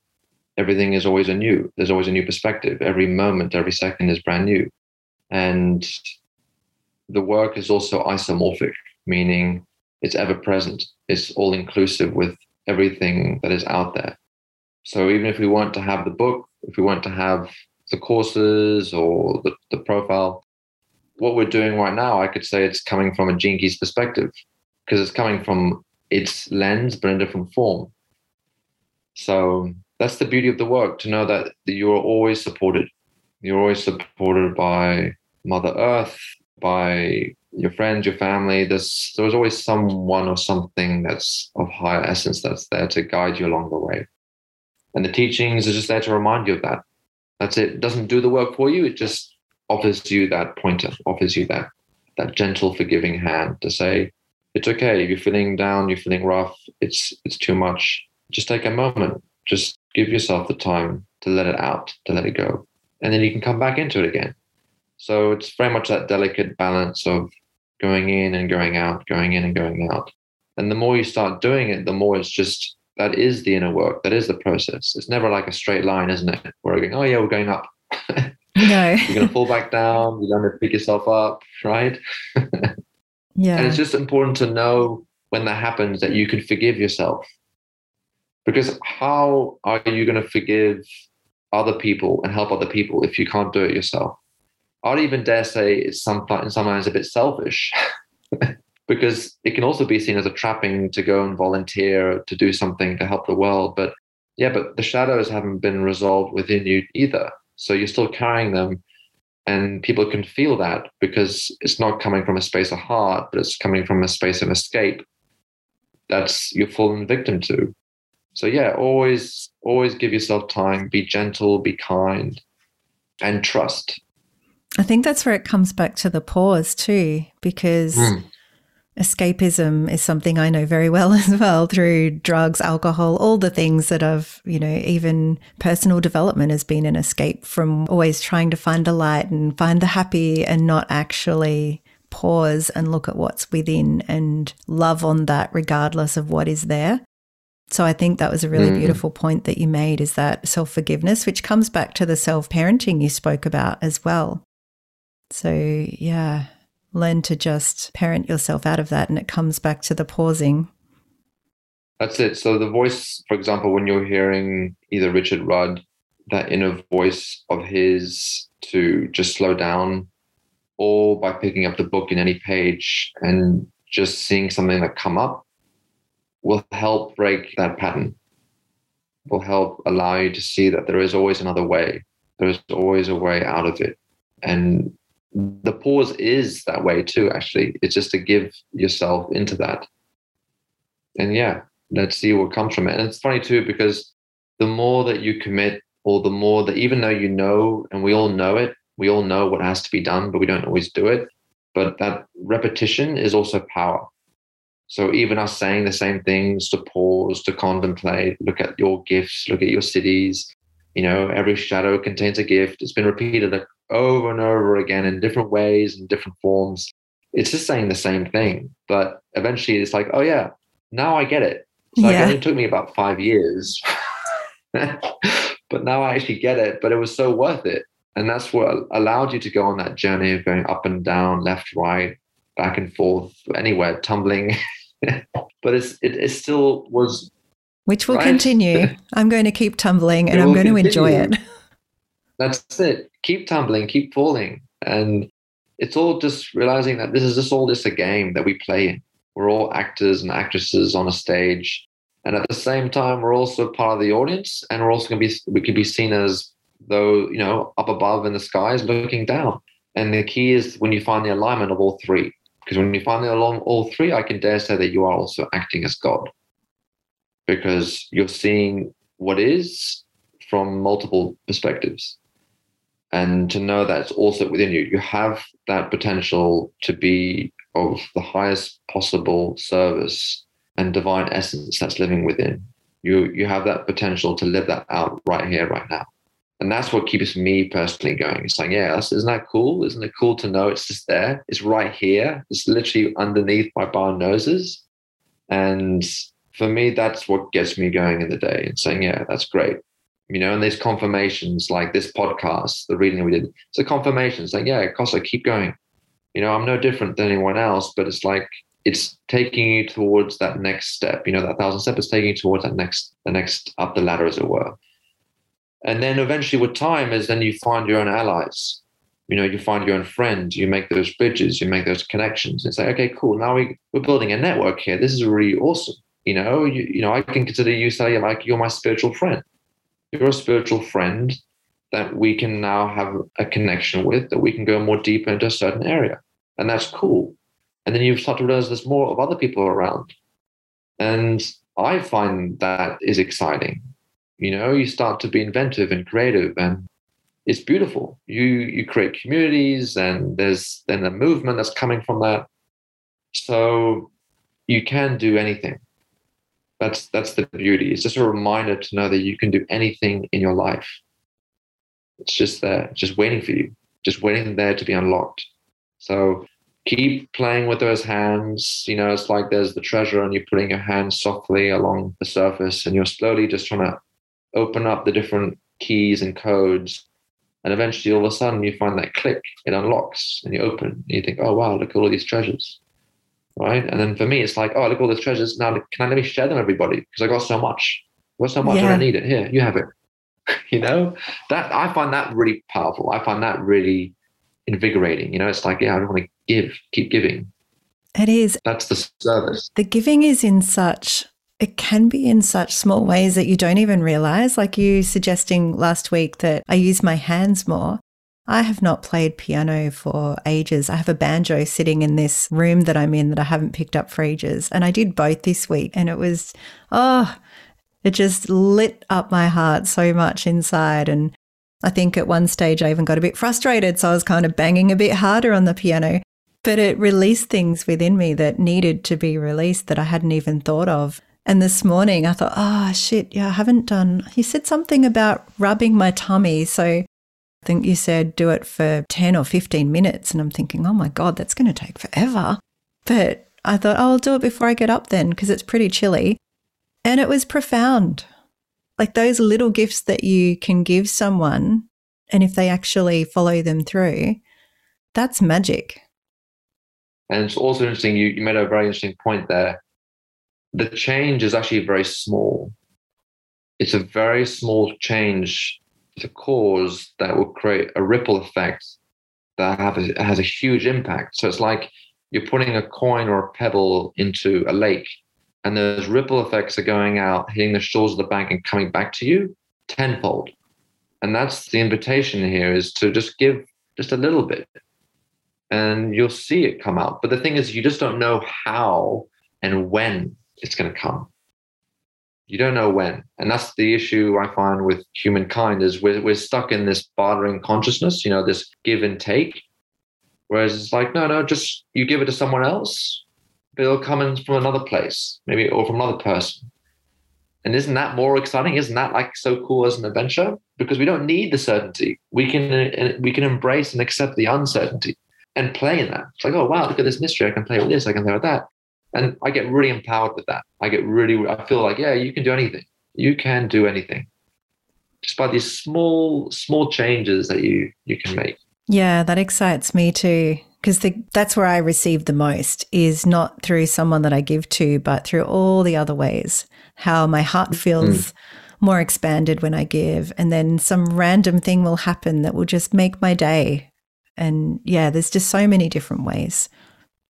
Everything is always anew. There's always a new perspective. Every moment, every second is brand new. And the work is also isomorphic, meaning it's ever present. It's all inclusive with everything that is out there. So even if we want to have the book, if we want to have the courses or the, the profile. What we're doing right now, I could say it's coming from a Keys perspective because it's coming from its lens, but in a different form. So that's the beauty of the work to know that you're always supported. You're always supported by Mother Earth, by your friends, your family. There's there's always someone or something that's of higher essence that's there to guide you along the way. And the teachings are just there to remind you of that. That's it. it. Doesn't do the work for you. It just offers you that pointer, offers you that that gentle, forgiving hand to say, it's okay. If you're feeling down, you're feeling rough, it's it's too much. Just take a moment. Just give yourself the time to let it out, to let it go. And then you can come back into it again. So it's very much that delicate balance of going in and going out, going in and going out. And the more you start doing it, the more it's just that is the inner work. That is the process. It's never like a straight line, isn't it? Where we're going, oh yeah, we're going up. No. You're going to fall back down. You're going to pick yourself up, right? yeah. And it's just important to know when that happens that you can forgive yourself. Because how are you going to forgive other people and help other people if you can't do it yourself? I'd even dare say it's sometimes sometimes a bit selfish because it can also be seen as a trapping to go and volunteer to do something to help the world. But yeah, but the shadows haven't been resolved within you either. So you're still carrying them. And people can feel that because it's not coming from a space of heart, but it's coming from a space of escape that's you're fallen victim to. So yeah, always, always give yourself time, be gentle, be kind, and trust. I think that's where it comes back to the pause too, because mm escapism is something I know very well as well through drugs, alcohol, all the things that I've, you know, even personal development has been an escape from always trying to find the light and find the happy and not actually pause and look at what's within and love on that regardless of what is there. So I think that was a really mm. beautiful point that you made is that self-forgiveness which comes back to the self-parenting you spoke about as well. So yeah, learn to just parent yourself out of that and it comes back to the pausing. That's it. So the voice, for example, when you're hearing either Richard Rudd, that inner voice of his to just slow down, or by picking up the book in any page and just seeing something that come up will help break that pattern. Will help allow you to see that there is always another way. There is always a way out of it. And the pause is that way too actually. It's just to give yourself into that. And yeah let's see what comes from it. And it's funny too because the more that you commit or the more that even though you know and we all know it we all know what has to be done but we don't always do it but that repetition is also power. So even us saying the same things to pause to contemplate look at your gifts look at your siddhis, you know every shadow contains a gift. It's been repeated over and over again in different ways and different forms. It's just saying the same thing, but eventually it's like, oh yeah, now I get it. So yeah. like, it took me about five years, but now I actually get it. But it was so worth it, and that's what allowed you to go on that journey of going up and down, left, right, back and forth, anywhere, tumbling. but it's it, it still was which will right? continue. I'm going to keep tumbling and I'm going continue. to enjoy it. That's it. Keep tumbling, keep falling. And it's all just realizing that this is just all just a game that we play. We're all actors and actresses on a stage. And at the same time, we're also part of the audience. And we're also going to be, we can be seen as though, you know, up above in the skies looking down. And the key is when you find the alignment of all three. Because when you find the along all three, I can dare say that you are also acting as God. Because you're seeing what is from multiple perspectives. And to know that it's also within you. You have that potential to be of the highest possible service and divine essence that's living within. You you have that potential to live that out right here, right now. And that's what keeps me personally going. It's like, yeah, isn't that cool? Isn't it cool to know it's just there? It's right here. It's literally underneath my bar noses. And for me, that's what gets me going in the day and saying, yeah, that's great. You know, and there's confirmations like this podcast, the reading we did. It's a confirmation. It's like, yeah, Kosa, keep going. You know, I'm no different than anyone else, but it's like it's taking you towards that next step. You know, that thousand step is taking you towards that next, the next up the ladder, as it were. And then eventually, with time, is then you find your own allies. You know, you find your own friends. You make those bridges. You make those connections. It's like, okay, cool. Now we we're building a network here. This is really awesome. You know, you, you know, I can consider you say like you're my spiritual friend. You're a spiritual friend that we can now have a connection with. That we can go more deeper into a certain area, and that's cool. And then you start to realize there's more of other people around, and I find that is exciting. You know you start to be inventive and creative and it's beautiful. You you create communities and there's then a movement that's coming from that. So you can do anything that's that's the beauty it's just a reminder to know that you can do anything in your life it's just there just waiting for you just waiting there to be unlocked so keep playing with those hands you know it's like there's the treasure and you're putting your hands softly along the surface and you're slowly just trying to open up the different keys and codes. And eventually, all of a sudden, you find that click, it unlocks, and you open, and you think, oh, wow, look at all these treasures. Right. And then for me, it's like, oh, look all these treasures. Now, can I let me share them, everybody? Because I got so much. What's so much? Yeah. I don't need it. Here, you have it. you know, that I find that really powerful. I find that really invigorating. You know, it's like, yeah, I want to give, keep giving. It is. That's the service. The giving is in such it can be in such small ways that you don't even realize. Like you suggesting last week that I use my hands more. I have not played piano for ages. I have a banjo sitting in this room that I'm in that I haven't picked up for ages. And I did both this week. And it was, oh, it just lit up my heart so much inside. And I think at one stage I even got a bit frustrated. So I was kind of banging a bit harder on the piano. But it released things within me that needed to be released that I hadn't even thought of. And this morning I thought, oh, shit, yeah, I haven't done. He said something about rubbing my tummy. So I think you said do it for 10 or 15 minutes. And I'm thinking, oh my God, that's going to take forever. But I thought, oh, I'll do it before I get up then because it's pretty chilly. And it was profound. Like those little gifts that you can give someone, and if they actually follow them through, that's magic. And it's also interesting, you, you made a very interesting point there the change is actually very small. It's a very small change to cause that will create a ripple effect that a, has a huge impact. So it's like you're putting a coin or a pebble into a lake, and those ripple effects are going out, hitting the shores of the bank, and coming back to you tenfold. And that's the invitation here is to just give just a little bit, and you'll see it come out. But the thing is, you just don't know how and when it's going to come. You don't know when. And that's the issue I find with humankind is we're, we're stuck in this bartering consciousness, you know, this give and take. Whereas it's like, no, no, just you give it to someone else, but it'll come in from another place, maybe, or from another person. And isn't that more exciting? Isn't that like so cool as an adventure? Because we don't need the certainty. We can uh, we can embrace and accept the uncertainty and play in that. It's like, oh wow, look at this mystery. I can play with this. I can play with that. And I get really empowered with that. I get really, I feel like, yeah, you can do anything. You can do anything just by these small, small changes that you, you can make. Yeah, that excites me too. Because that's where I receive the most is not through someone that I give to, but through all the other ways. How my heart feels mm. more expanded when I give. And then some random thing will happen that will just make my day. And yeah, there's just so many different ways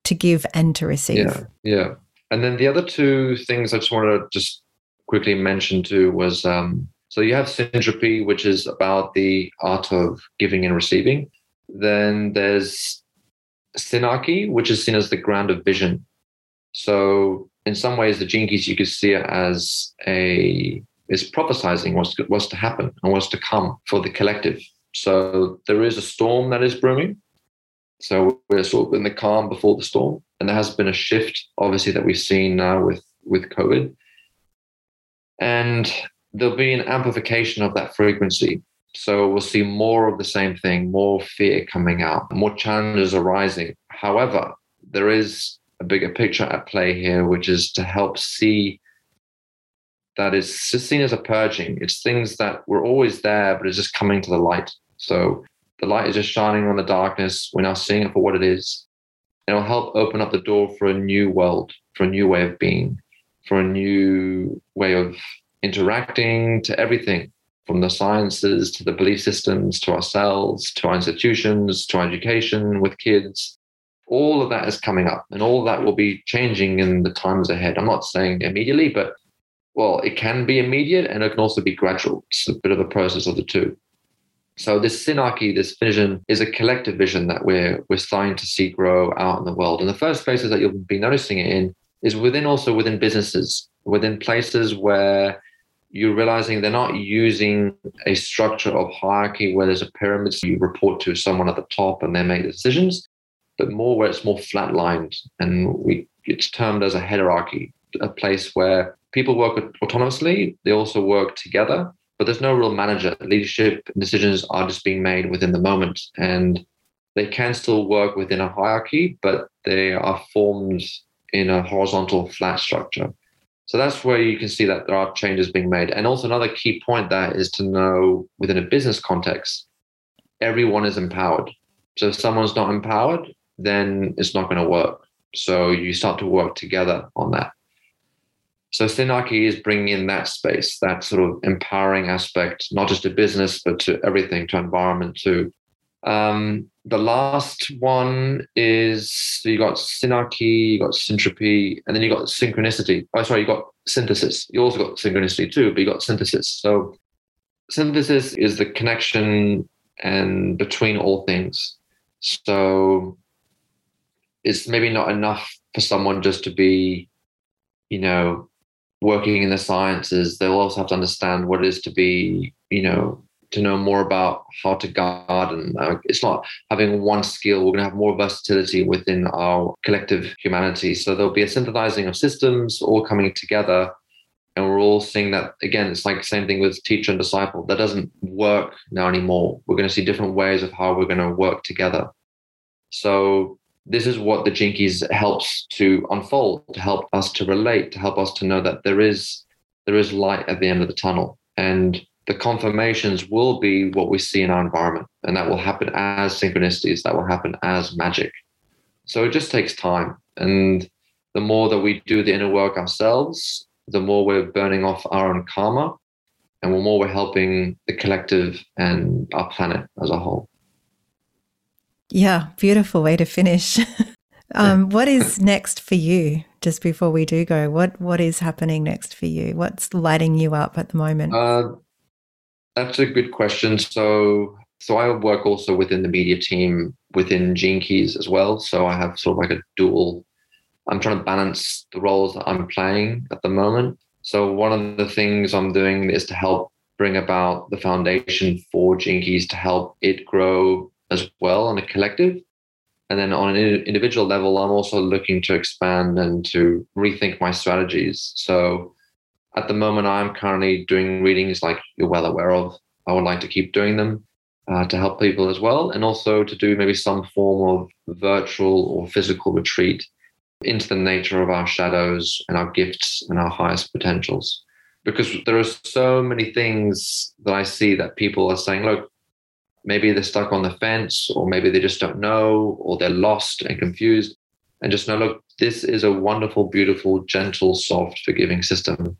to give and to receive. Yeah, yeah. And then the other two things I just wanted to just quickly mention too was um, so you have syntropy, which is about the art of giving and receiving, Then there's synarchy, which is seen as the ground of vision. So in some ways, the Keys you could see it as a is prophesizing what's what's to happen and what's to come for the collective. So there is a storm that is brewing. So we're sort of in the calm before the storm, and there has been a shift, obviously, that we've seen now with with COVID, and there'll be an amplification of that frequency. So we'll see more of the same thing, more fear coming out, more challenges arising. However, there is a bigger picture at play here, which is to help see that is seen as a purging. It's things that were always there, but it's just coming to the light. So the light is just shining on the darkness. We're now seeing it for what it is. It'll help open up the door for a new world, for a new way of being, for a new way of interacting to everything from the sciences to the belief systems to ourselves to our institutions to our education with kids all of that is coming up and all that will be changing in the times ahead i'm not saying immediately but well it can be immediate and it can also be gradual it's a bit of a process of the two so this synarchy this vision is a collective vision that we're we're starting to see grow out in the world. And the first places that you'll be noticing it in is within also within businesses within places where you're realizing they're not using a structure of hierarchy where there's a pyramid, so you report to someone at the top and they make the decisions, but more where it's more flatlined. And we it's termed as a hierarchy, a place where people work autonomously, they also work together, but there's no real manager. Leadership decisions are just being made within the moment and they can still work within a hierarchy, but they are formed in a horizontal flat structure. So that's where you can see that there are changes being made. And also, another key point there is to know within a business context, everyone is empowered. So if someone's not empowered, then it's not going to work. So you start to work together on that. So Synarchy is bringing in that space, that sort of empowering aspect, not just to business, but to everything, to environment, to um, the last one is so you got synarchy, you got syntropy, and then you got synchronicity. Oh, sorry, you got synthesis. You also got synchronicity too, but you got synthesis. So synthesis is the connection and between all things. So it's maybe not enough for someone just to be, you know, working in the sciences. They'll also have to understand what it is to be, you know, to know more about how to garden. Uh, it's not having one skill. We're going to have more versatility within our collective humanity. So there'll be a synthesizing of systems all coming together. And we're all seeing that again, it's like the same thing with teacher and disciple. That doesn't work now anymore. We're going to see different ways of how we're going to work together. So this is what the Gene Keys helps to unfold, to help us to relate, to help us to know that there is there is light at the end of the tunnel. And the confirmations will be what we see in our environment. And that will happen as synchronicities, that will happen as magic. So it just takes time. And the more that we do the inner work ourselves, the more we're burning off our own karma and the more we're helping the collective and our planet as a whole. Yeah, beautiful way to finish. um, what is next for you? Just before we do go, what what is happening next for you? What's lighting you up at the moment? Uh, that's a good question. So, so I work also within the media team within Gene Keys as well. So I have sort of like a dual. I'm trying to balance the roles that I'm playing at the moment. So one of the things I'm doing is to help bring about the foundation for Gene Keys to help it grow as well on a collective. And then on an individual level, I'm also looking to expand and to rethink my strategies. So at the moment, I'm currently doing readings like you're well aware of. I would like to keep doing them uh, to help people as well, and also to do maybe some form of virtual or physical retreat into the nature of our shadows and our gifts and our highest potentials. Because there are so many things that I see that people are saying, look, maybe they're stuck on the fence, or maybe they just don't know, or they're lost and confused. And just know, look, this is a wonderful, beautiful, gentle, soft, forgiving system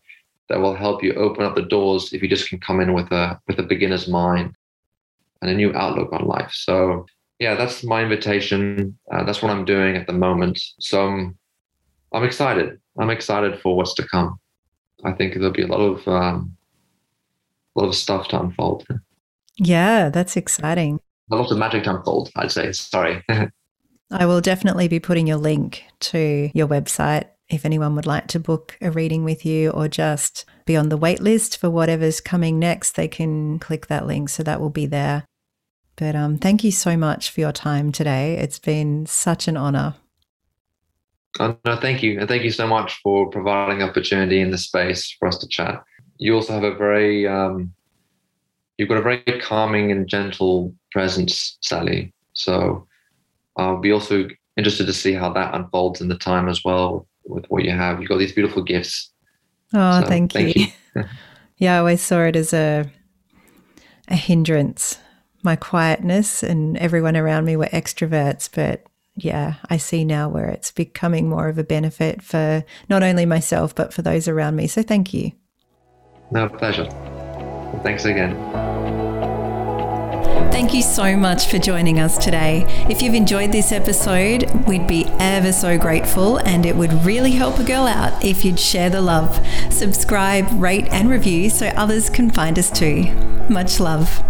that will help you open up the doors if you just can come in with a with a beginner's mind and a new outlook on life. So yeah, that's my invitation. Uh, that's what I'm doing at the moment. So I'm, I'm excited. I'm excited for what's to come. I think there'll be a lot of um, a lot of stuff to unfold. Yeah, that's exciting. a lot of magic to unfold. I'd say. Sorry. I will definitely be putting your link to your website if anyone would like to book a reading with you or just be on the wait list for whatever's coming next, they can click that link. So that will be there. But um, thank you so much for your time today. It's been such an honor. Oh, no, thank you. And thank you so much for providing opportunity in the space for us to chat. You also have a very, um, you've got a very calming and gentle presence, Sally. So I'll be also interested to see how that unfolds in the time as well with what you have. You've got these beautiful gifts. Oh, so, thank, thank, you. you. yeah, I always saw it as a a hindrance. My quietness and everyone around me were extroverts, but yeah, I see now where it's becoming more of a benefit for not only myself but for those around me. So thank you. No pleasure. Thanks again. Thank you so much for joining us today. If you've enjoyed this episode, we'd be ever so grateful, and it would really help a girl out if you'd share the love. Subscribe, rate, and review so others can find us too. Much love.